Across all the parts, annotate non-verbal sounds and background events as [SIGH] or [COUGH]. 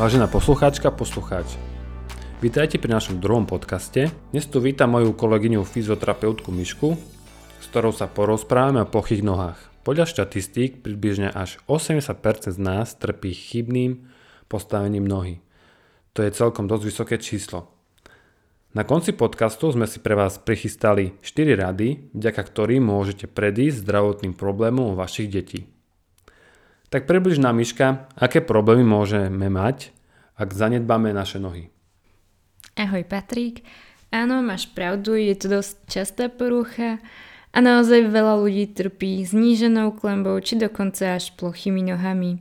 Vážená poslucháčka, poslucháč. Vítajte pri našom druhom podcaste. Dnes tu vítam moju kolegyňu fyzioterapeutku Mišku, s ktorou sa porozprávame o plochých nohách. Podľa štatistík približne až 80% z nás trpí chybným postavením nohy. To je celkom dosť vysoké číslo. Na konci podcastu sme si pre vás prichystali 4 rady, vďaka ktorým môžete predísť zdravotným problémom vašich detí. Tak približ nám, aké problémy môžeme mať, ak zanedbáme naše nohy. Ahoj Patrik. Áno, máš pravdu, je to dosť častá porucha a naozaj veľa ľudí trpí zníženou klembou či dokonca až plochými nohami.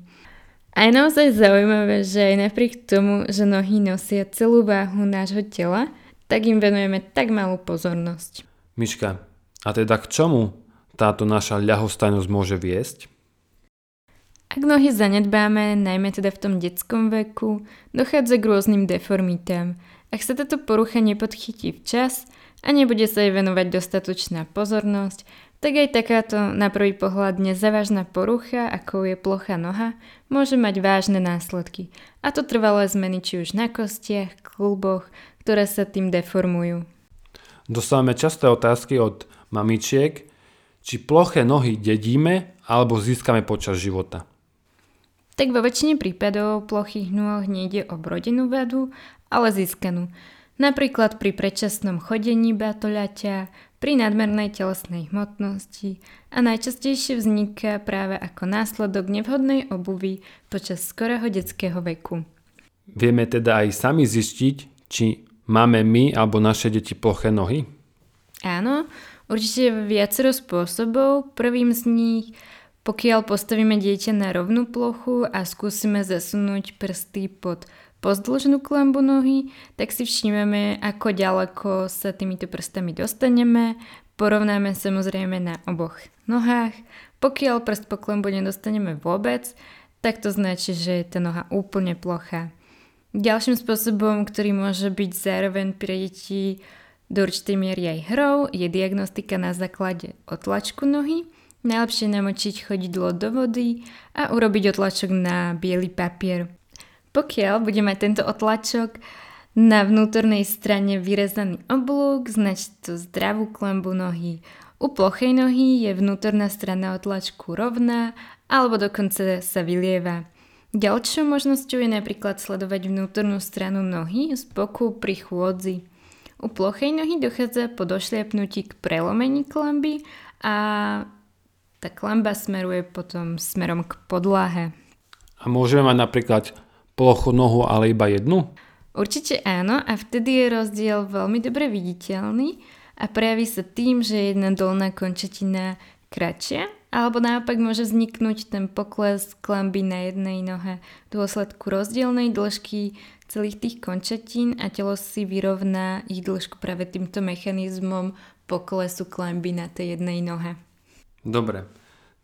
A je naozaj zaujímavé, že aj napriek tomu, že nohy nosia celú váhu nášho tela, tak im venujeme tak malú pozornosť. Miška, a teda k čomu táto naša ľahostajnosť môže viesť? Ak nohy zanedbáme, najmä teda v tom detskom veku, dochádza k rôznym deformitám. Ak sa táto porucha nepodchytí včas a nebude sa jej venovať dostatočná pozornosť, tak aj takáto na prvý pohľad nezávažná porucha, ako je plochá noha, môže mať vážne následky. A to trvalé zmeny či už na kostiach, kluboch, ktoré sa tým deformujú. Dostávame časté otázky od mamičiek, či ploché nohy dedíme alebo získame počas života tak vo väčšine prípadov plochých nôh nejde o brodenú vadu, ale získanú. Napríklad pri predčasnom chodení batoľaťa, pri nadmernej telesnej hmotnosti a najčastejšie vzniká práve ako následok nevhodnej obuvy počas skorého detského veku. Vieme teda aj sami zistiť, či máme my alebo naše deti ploché nohy? Áno, určite viacero spôsobov. Prvým z nich pokiaľ postavíme dieťa na rovnú plochu a skúsime zasunúť prsty pod pozdĺžnú klembu nohy, tak si všímame, ako ďaleko sa týmito prstami dostaneme. Porovnáme samozrejme na oboch nohách. Pokiaľ prst po klembu nedostaneme vôbec, tak to značí, že je tá noha úplne plochá. Ďalším spôsobom, ktorý môže byť zároveň pre deti do určitej miery aj hrou, je diagnostika na základe otlačku nohy. Najlepšie namočiť chodidlo do vody a urobiť otlačok na biely papier. Pokiaľ bude mať tento otlačok na vnútornej strane vyrezaný oblúk, značí to zdravú klembu nohy. U plochej nohy je vnútorná strana otlačku rovná alebo dokonca sa vylieva. Ďalšou možnosťou je napríklad sledovať vnútornú stranu nohy z boku pri chôdzi. U plochej nohy dochádza po došliapnutí k prelomení klamby a tá klamba smeruje potom smerom k podlahe. A môžeme mať napríklad plochu nohu, ale iba jednu? Určite áno a vtedy je rozdiel veľmi dobre viditeľný a prejaví sa tým, že jedna dolná končetina kratšia alebo naopak môže vzniknúť ten pokles klamby na jednej nohe v dôsledku rozdielnej dĺžky celých tých končetín a telo si vyrovná ich dĺžku práve týmto mechanizmom poklesu klamby na tej jednej nohe. Dobre,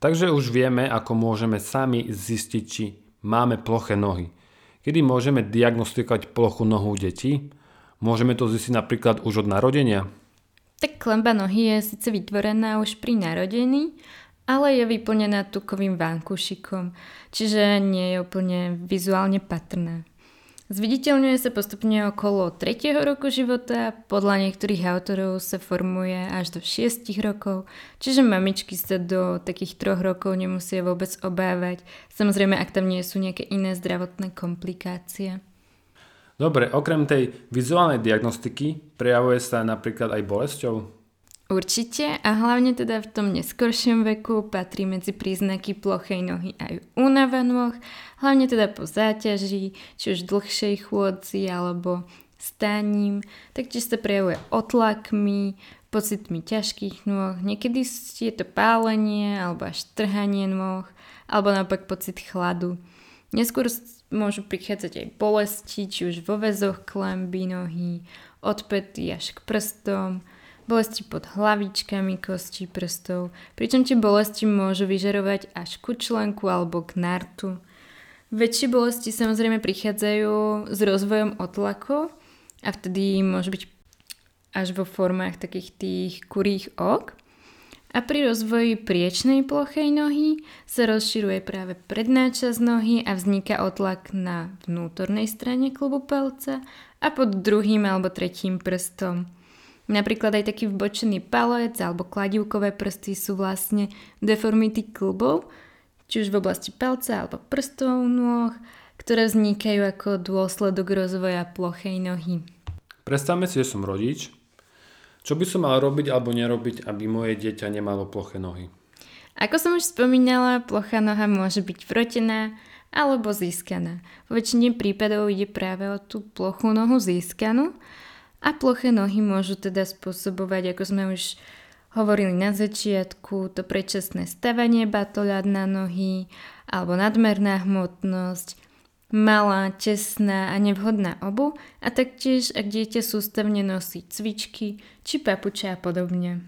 takže už vieme, ako môžeme sami zistiť, či máme ploché nohy. Kedy môžeme diagnostikovať plochu nohu detí? Môžeme to zistiť napríklad už od narodenia? Tak klemba nohy je síce vytvorená už pri narodení, ale je vyplnená tukovým vánkušikom, čiže nie je úplne vizuálne patrná. Zviditeľňuje sa postupne okolo 3. roku života, podľa niektorých autorov sa formuje až do 6 rokov, čiže mamičky sa do takých 3 rokov nemusia vôbec obávať, samozrejme ak tam nie sú nejaké iné zdravotné komplikácie. Dobre, okrem tej vizuálnej diagnostiky prejavuje sa napríklad aj bolesťou? Určite a hlavne teda v tom neskoršom veku patrí medzi príznaky plochej nohy aj únava nôh, hlavne teda po záťaži, či už dlhšej chôdzi alebo stáním, taktiež sa prejavuje otlakmi, pocitmi ťažkých nôh, niekedy je to pálenie alebo až trhanie nôh, alebo naopak pocit chladu. Neskôr môžu prichádzať aj bolesti, či už vo väzoch klemby nohy, od pety až k prstom, bolesti pod hlavičkami kostí prstov, pričom tie bolesti môžu vyžarovať až ku členku alebo k nartu. Väčšie bolesti samozrejme prichádzajú s rozvojom otlakov a vtedy môže byť až vo formách takých tých kurých ok. A pri rozvoji priečnej plochej nohy sa rozširuje práve predná časť nohy a vzniká otlak na vnútornej strane klubu palca a pod druhým alebo tretím prstom. Napríklad aj taký vbočený palec alebo kladivkové prsty sú vlastne deformity klubov, či už v oblasti palca alebo prstov nôh, ktoré vznikajú ako dôsledok rozvoja plochej nohy. Predstavme si, že som rodič čo by som mal robiť alebo nerobiť, aby moje dieťa nemalo ploché nohy? Ako som už spomínala, plochá noha môže byť vrotená alebo získaná. V väčšine prípadov ide práve o tú plochú nohu získanú a ploché nohy môžu teda spôsobovať, ako sme už hovorili na začiatku, to predčasné stavanie batoľad na nohy alebo nadmerná hmotnosť, malá, tesná a nevhodná obu a taktiež ak dieťa sústavne nosí cvičky či papuče a podobne.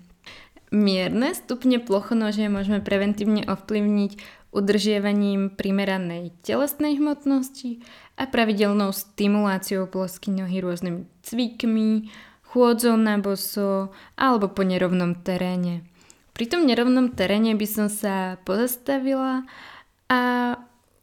Mierne stupne plochonožia môžeme preventívne ovplyvniť udržiavaním primeranej telesnej hmotnosti a pravidelnou stimuláciou plosky nohy rôznymi cvikmi, chôdzou na boso alebo po nerovnom teréne. Pri tom nerovnom teréne by som sa pozastavila a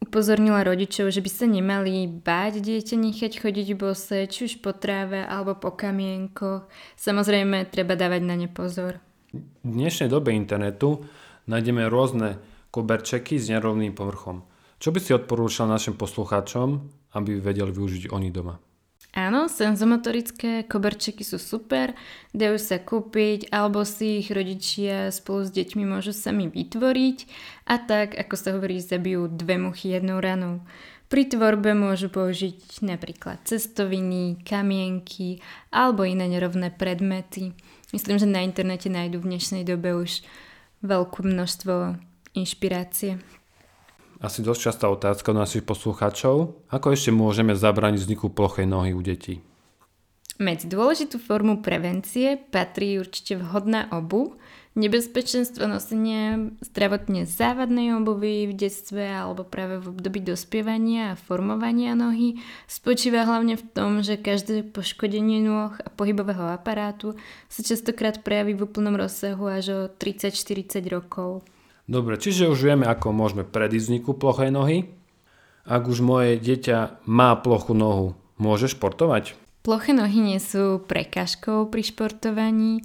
upozornila rodičov, že by sa nemali báť dieťa nechať chodiť bose, či už po tráve alebo po kamienkoch. Samozrejme, treba dávať na ne pozor. V dnešnej dobe internetu nájdeme rôzne koberčeky s nerovným povrchom. Čo by si odporúčal našim poslucháčom, aby vedeli využiť oni doma? Áno, senzomotorické koberčeky sú super, dajú sa kúpiť alebo si ich rodičia spolu s deťmi môžu sami vytvoriť a tak, ako sa hovorí, zabijú dve muchy jednou ranou. Pri tvorbe môžu použiť napríklad cestoviny, kamienky alebo iné nerovné predmety. Myslím, že na internete nájdú v dnešnej dobe už veľké množstvo inšpirácie asi dosť častá otázka od našich poslucháčov. Ako ešte môžeme zabrániť vzniku plochej nohy u detí? Medzi dôležitú formu prevencie patrí určite vhodná obu, nebezpečenstvo nosenia zdravotne závadnej obuvy v detstve alebo práve v období dospievania a formovania nohy spočíva hlavne v tom, že každé poškodenie nôh a pohybového aparátu sa častokrát prejaví v úplnom rozsahu až o 30-40 rokov. Dobre, čiže už vieme, ako môžeme predísť vzniku plochej nohy. Ak už moje dieťa má plochu nohu, môže športovať? Ploché nohy nie sú prekážkou pri športovaní.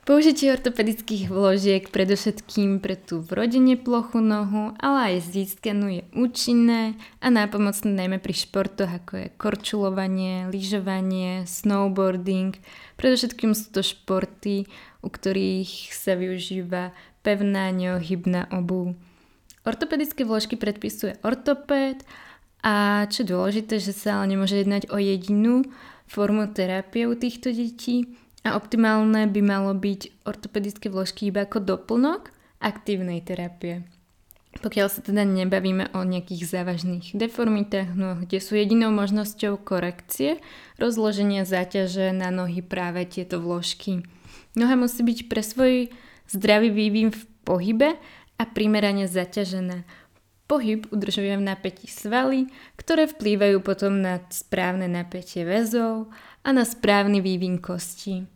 Použitie ortopedických vložiek predovšetkým pre tú rodine plochu nohu, ale aj získanú je účinné a nápomocné najmä pri športoch ako je korčulovanie, lyžovanie, snowboarding. Predovšetkým sú to športy, u ktorých sa využíva pevná neohybná obu. Ortopedické vložky predpisuje ortopéd a čo dôležité, že sa ale nemôže jednať o jedinú formu terapie u týchto detí a optimálne by malo byť ortopedické vložky iba ako doplnok aktívnej terapie. Pokiaľ sa teda nebavíme o nejakých závažných deformitách no, kde sú jedinou možnosťou korekcie rozloženia záťaže na nohy práve tieto vložky. Noha musí byť pre svoj zdravý vývin v pohybe a primerane zaťažená. Pohyb udržuje v napätí svaly, ktoré vplývajú potom na správne napätie väzov a na správny vývin kostí.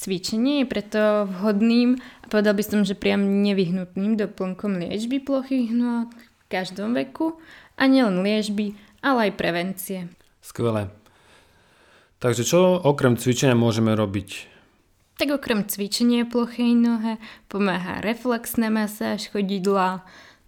Cvičenie je preto vhodným a povedal by som, že priam nevyhnutným doplnkom liečby plochých nôh v každom veku a nielen liečby, ale aj prevencie. Skvelé. Takže čo okrem cvičenia môžeme robiť? Tak okrem cvičenia plochej nohe pomáha reflexná masáž chodidla,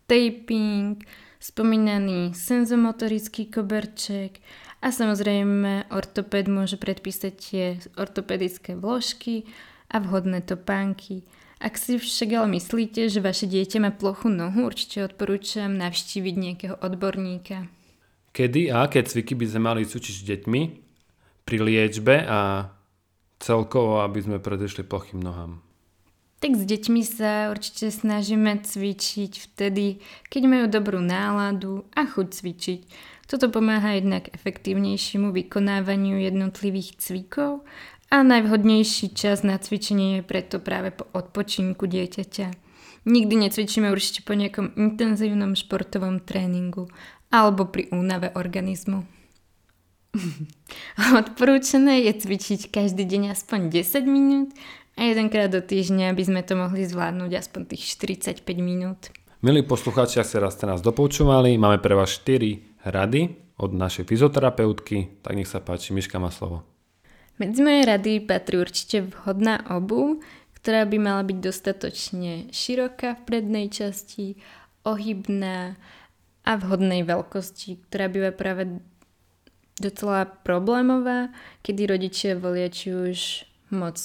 taping, spomínaný senzomotorický koberček a samozrejme ortoped môže predpísať tie ortopedické vložky a vhodné topánky. Ak si však ale myslíte, že vaše dieťa má plochu nohu, určite odporúčam navštíviť nejakého odborníka. Kedy a aké cviky by sme mali cvičiť s deťmi pri liečbe a celkovo, aby sme predišli plochým nohám? Tak s deťmi sa určite snažíme cvičiť vtedy, keď majú dobrú náladu a chuť cvičiť. Toto pomáha jednak efektívnejšiemu vykonávaniu jednotlivých cvikov a najvhodnejší čas na cvičenie je preto práve po odpočinku dieťaťa. Nikdy necvičíme určite po nejakom intenzívnom športovom tréningu alebo pri únave organizmu. [LAUGHS] Odporúčané je cvičiť každý deň aspoň 10 minút a jedenkrát do týždňa, aby sme to mohli zvládnuť aspoň tých 45 minút. Milí poslucháči, ak ste raz ste nás dopočúvali, máme pre vás 4 rady od našej fyzoterapeutky, tak nech sa páči, Miška má slovo. Medzi moje rady patrí určite vhodná obu, ktorá by mala byť dostatočne široká v prednej časti, ohybná a vhodnej veľkosti, ktorá býva práve docela problémová, kedy rodičia volia či už moc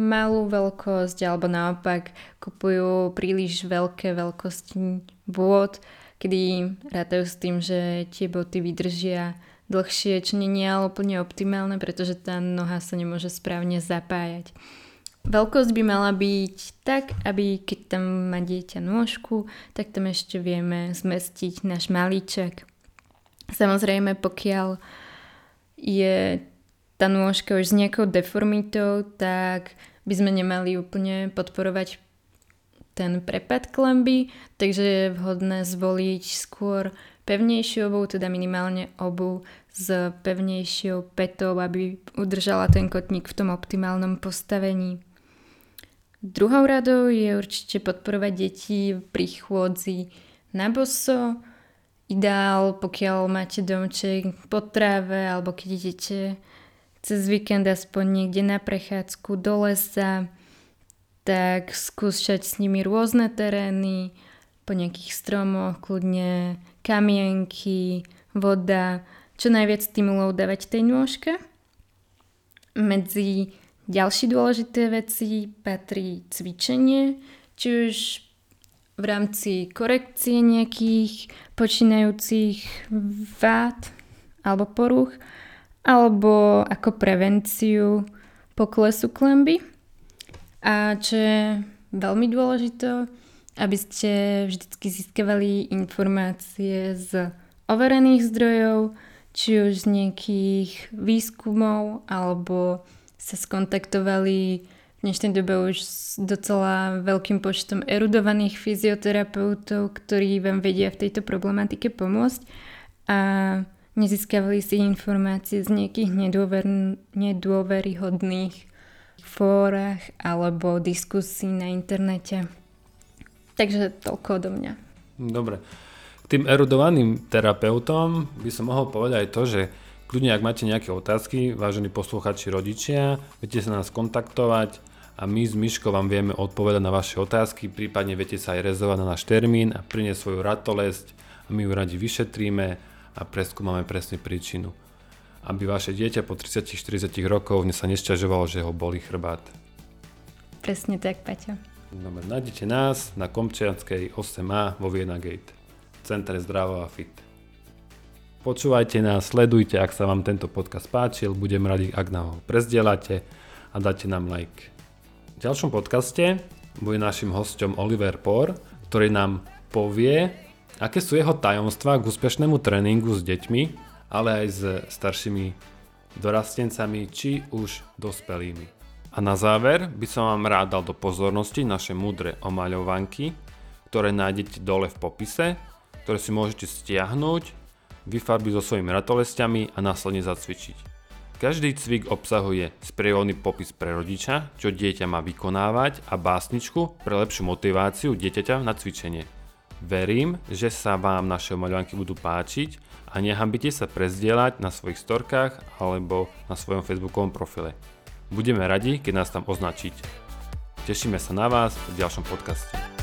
malú veľkosť alebo naopak kupujú príliš veľké veľkosti bôd, kedy rátajú s tým, že tie boty vydržia dlhšie, čo nie je úplne optimálne, pretože tá noha sa nemôže správne zapájať. Veľkosť by mala byť tak, aby keď tam má dieťa nôžku, tak tam ešte vieme zmestiť náš malíček. Samozrejme, pokiaľ je tá nôžka už s nejakou deformitou, tak by sme nemali úplne podporovať ten prepad klemby, takže je vhodné zvoliť skôr pevnejšiu obu, teda minimálne obu s pevnejšou petou, aby udržala ten kotník v tom optimálnom postavení. Druhou radou je určite podporovať deti pri chôdzi na boso. Ideál, pokiaľ máte domček po tráve alebo keď idete cez víkend aspoň niekde na prechádzku do lesa, tak skúšať s nimi rôzne terény, po nejakých stromoch, kľudne kamienky, voda, čo najviac stimulov dávať tej nôžke. Medzi ďalšie dôležité veci patrí cvičenie, či už v rámci korekcie nejakých počínajúcich vád alebo poruch, alebo ako prevenciu poklesu klemby. A čo je veľmi dôležité, aby ste vždy získavali informácie z overených zdrojov, či už z nejakých výskumov, alebo sa skontaktovali v dnešnej dobe už s docela veľkým počtom erudovaných fyzioterapeutov, ktorí vám vedia v tejto problematike pomôcť. A nezískavali si informácie z nejakých nedôver, nedôveryhodných fórach alebo diskusí na internete. Takže toľko odo mňa. Dobre. Tým erudovaným terapeutom by som mohol povedať aj to, že kľudne ak máte nejaké otázky, vážení posluchači rodičia, viete sa nás kontaktovať a my s Myškou vám vieme odpovedať na vaše otázky, prípadne viete sa aj rezovať na náš termín a priniesť svoju ratolesť a my ju radi vyšetríme a preskúmame presne príčinu. Aby vaše dieťa po 30-40 rokov sa nesťažovalo, že ho boli chrbát. Presne tak, Paťo. Dobre, nájdete nás na Komčianskej 8A vo Viena Gate, v centre Zdravo a Fit. Počúvajte nás, sledujte, ak sa vám tento podcast páčil, budem radi, ak nám ho prezdielate a dáte nám like. Ďalšom podcaste bude našim hostom Oliver Por, ktorý nám povie, Aké sú jeho tajomstvá k úspešnému tréningu s deťmi, ale aj s staršími dorastencami či už dospelými. A na záver by som vám rád dal do pozornosti naše mudré omaľovanky, ktoré nájdete dole v popise, ktoré si môžete stiahnuť, vyfarbiť so svojimi ratolestiami a následne zacvičiť. Každý cvik obsahuje sprievodný popis pre rodiča, čo dieťa má vykonávať a básničku pre lepšiu motiváciu dieťaťa na cvičenie. Verím, že sa vám naše maľovanky budú páčiť a nehambite sa prezdieľať na svojich storkách alebo na svojom facebookovom profile. Budeme radi, keď nás tam označíte. Tešíme sa na vás v ďalšom podcaste.